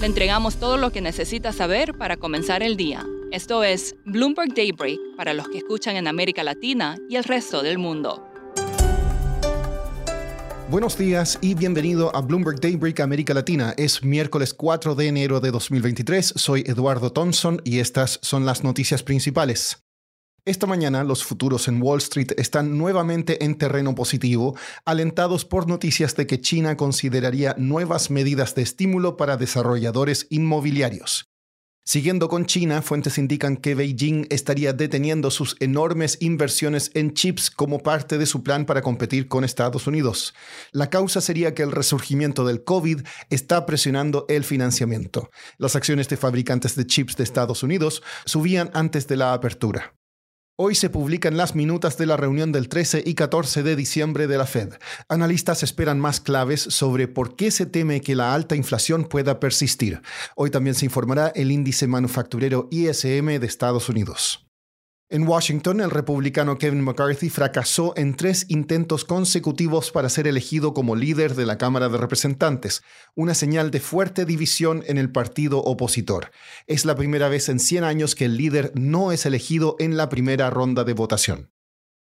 Le entregamos todo lo que necesita saber para comenzar el día. Esto es Bloomberg Daybreak para los que escuchan en América Latina y el resto del mundo. Buenos días y bienvenido a Bloomberg Daybreak América Latina. Es miércoles 4 de enero de 2023. Soy Eduardo Thompson y estas son las noticias principales. Esta mañana los futuros en Wall Street están nuevamente en terreno positivo, alentados por noticias de que China consideraría nuevas medidas de estímulo para desarrolladores inmobiliarios. Siguiendo con China, fuentes indican que Beijing estaría deteniendo sus enormes inversiones en chips como parte de su plan para competir con Estados Unidos. La causa sería que el resurgimiento del COVID está presionando el financiamiento. Las acciones de fabricantes de chips de Estados Unidos subían antes de la apertura. Hoy se publican las minutas de la reunión del 13 y 14 de diciembre de la Fed. Analistas esperan más claves sobre por qué se teme que la alta inflación pueda persistir. Hoy también se informará el índice manufacturero ISM de Estados Unidos. En Washington, el republicano Kevin McCarthy fracasó en tres intentos consecutivos para ser elegido como líder de la Cámara de Representantes, una señal de fuerte división en el partido opositor. Es la primera vez en 100 años que el líder no es elegido en la primera ronda de votación.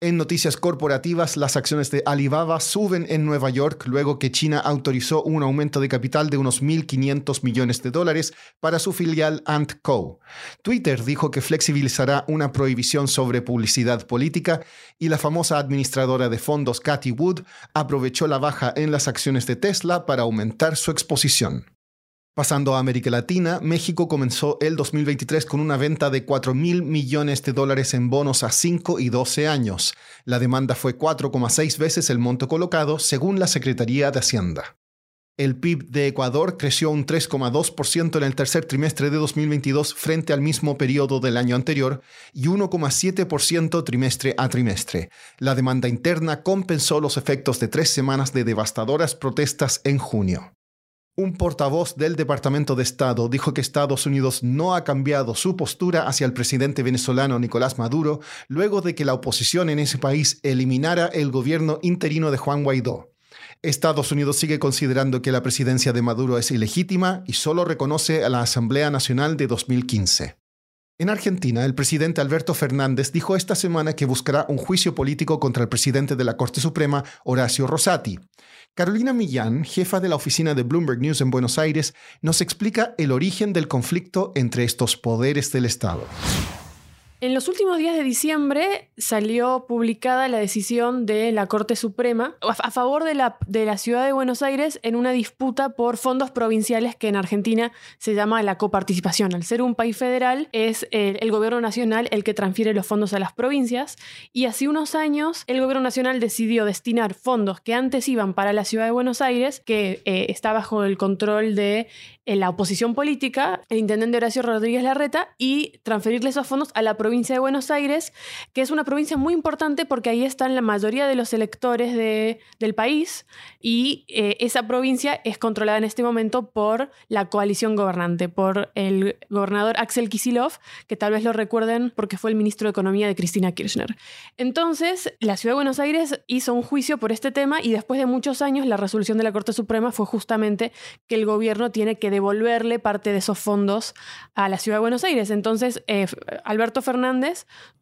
En noticias corporativas, las acciones de Alibaba suben en Nueva York luego que China autorizó un aumento de capital de unos 1.500 millones de dólares para su filial Ant Co. Twitter dijo que flexibilizará una prohibición sobre publicidad política y la famosa administradora de fondos Cathy Wood aprovechó la baja en las acciones de Tesla para aumentar su exposición. Pasando a América Latina, México comenzó el 2023 con una venta de 4 mil millones de dólares en bonos a 5 y 12 años. La demanda fue 4,6 veces el monto colocado, según la Secretaría de Hacienda. El PIB de Ecuador creció un 3,2% en el tercer trimestre de 2022 frente al mismo periodo del año anterior y 1,7% trimestre a trimestre. La demanda interna compensó los efectos de tres semanas de devastadoras protestas en junio. Un portavoz del Departamento de Estado dijo que Estados Unidos no ha cambiado su postura hacia el presidente venezolano Nicolás Maduro luego de que la oposición en ese país eliminara el gobierno interino de Juan Guaidó. Estados Unidos sigue considerando que la presidencia de Maduro es ilegítima y solo reconoce a la Asamblea Nacional de 2015. En Argentina, el presidente Alberto Fernández dijo esta semana que buscará un juicio político contra el presidente de la Corte Suprema, Horacio Rosati. Carolina Millán, jefa de la oficina de Bloomberg News en Buenos Aires, nos explica el origen del conflicto entre estos poderes del Estado. En los últimos días de diciembre salió publicada la decisión de la Corte Suprema a favor de la, de la, ciudad de Buenos Aires en una disputa por fondos provinciales que en Argentina se llama la coparticipación. Al ser un país federal, es el, gobierno nacional el que transfiere los fondos a las provincias y hace unos años el gobierno nacional decidió destinar fondos que antes iban para la ciudad de Buenos Aires, que eh, está bajo el control de en la oposición política, el intendente Horacio Rodríguez Larreta, y transferirle esos fondos a la provincia de Buenos Aires, que es una provincia muy importante porque ahí están la mayoría de los electores de, del país y eh, esa provincia es controlada en este momento por la coalición gobernante, por el gobernador Axel Kisilov, que tal vez lo recuerden porque fue el ministro de Economía de Cristina Kirchner. Entonces, la ciudad de Buenos Aires hizo un juicio por este tema y después de muchos años la resolución de la Corte Suprema fue justamente que el gobierno tiene que devolverle parte de esos fondos a la ciudad de Buenos Aires. Entonces, eh, Alberto Fernández,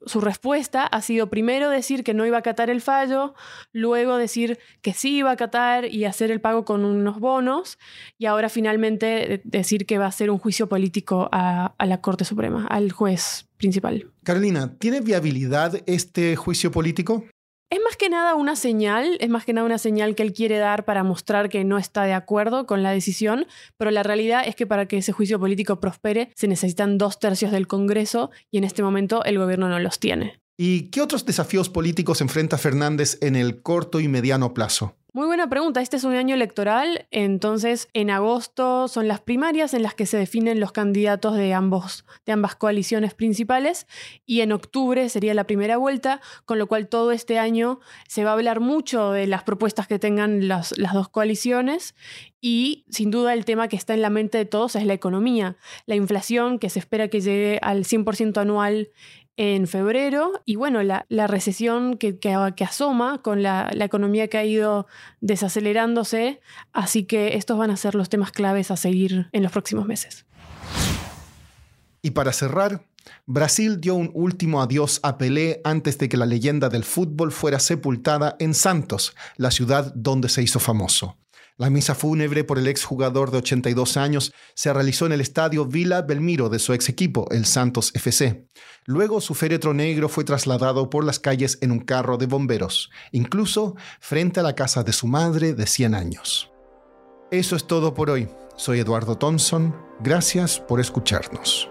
su respuesta ha sido primero decir que no iba a acatar el fallo, luego decir que sí iba a acatar y hacer el pago con unos bonos, y ahora finalmente decir que va a hacer un juicio político a la Corte Suprema, al juez principal. Carolina, ¿tiene viabilidad este juicio político? Es más que nada una señal, es más que nada una señal que él quiere dar para mostrar que no está de acuerdo con la decisión, pero la realidad es que para que ese juicio político prospere se necesitan dos tercios del Congreso y en este momento el gobierno no los tiene. ¿Y qué otros desafíos políticos enfrenta Fernández en el corto y mediano plazo? Muy buena pregunta. Este es un año electoral, entonces en agosto son las primarias en las que se definen los candidatos de, ambos, de ambas coaliciones principales y en octubre sería la primera vuelta, con lo cual todo este año se va a hablar mucho de las propuestas que tengan las, las dos coaliciones y sin duda el tema que está en la mente de todos es la economía, la inflación que se espera que llegue al 100% anual en febrero y bueno, la, recesión que, que, asoma con la, la, economía que ha ido desacelerándose, así que estos van a ser los temas claves a seguir en los próximos meses. Y para cerrar, Brasil dio un último adiós a Pelé antes de que la leyenda del fútbol fuera sepultada en Santos, la ciudad donde se hizo famoso. La misa fúnebre por el exjugador de 82 años se realizó en el estadio Vila Belmiro de su ex equipo, el Santos FC. Luego su féretro negro fue trasladado por las calles en un carro de bomberos, incluso frente a la casa de su madre de 100 años. Eso es todo por hoy. Soy Eduardo Thompson. Gracias por escucharnos.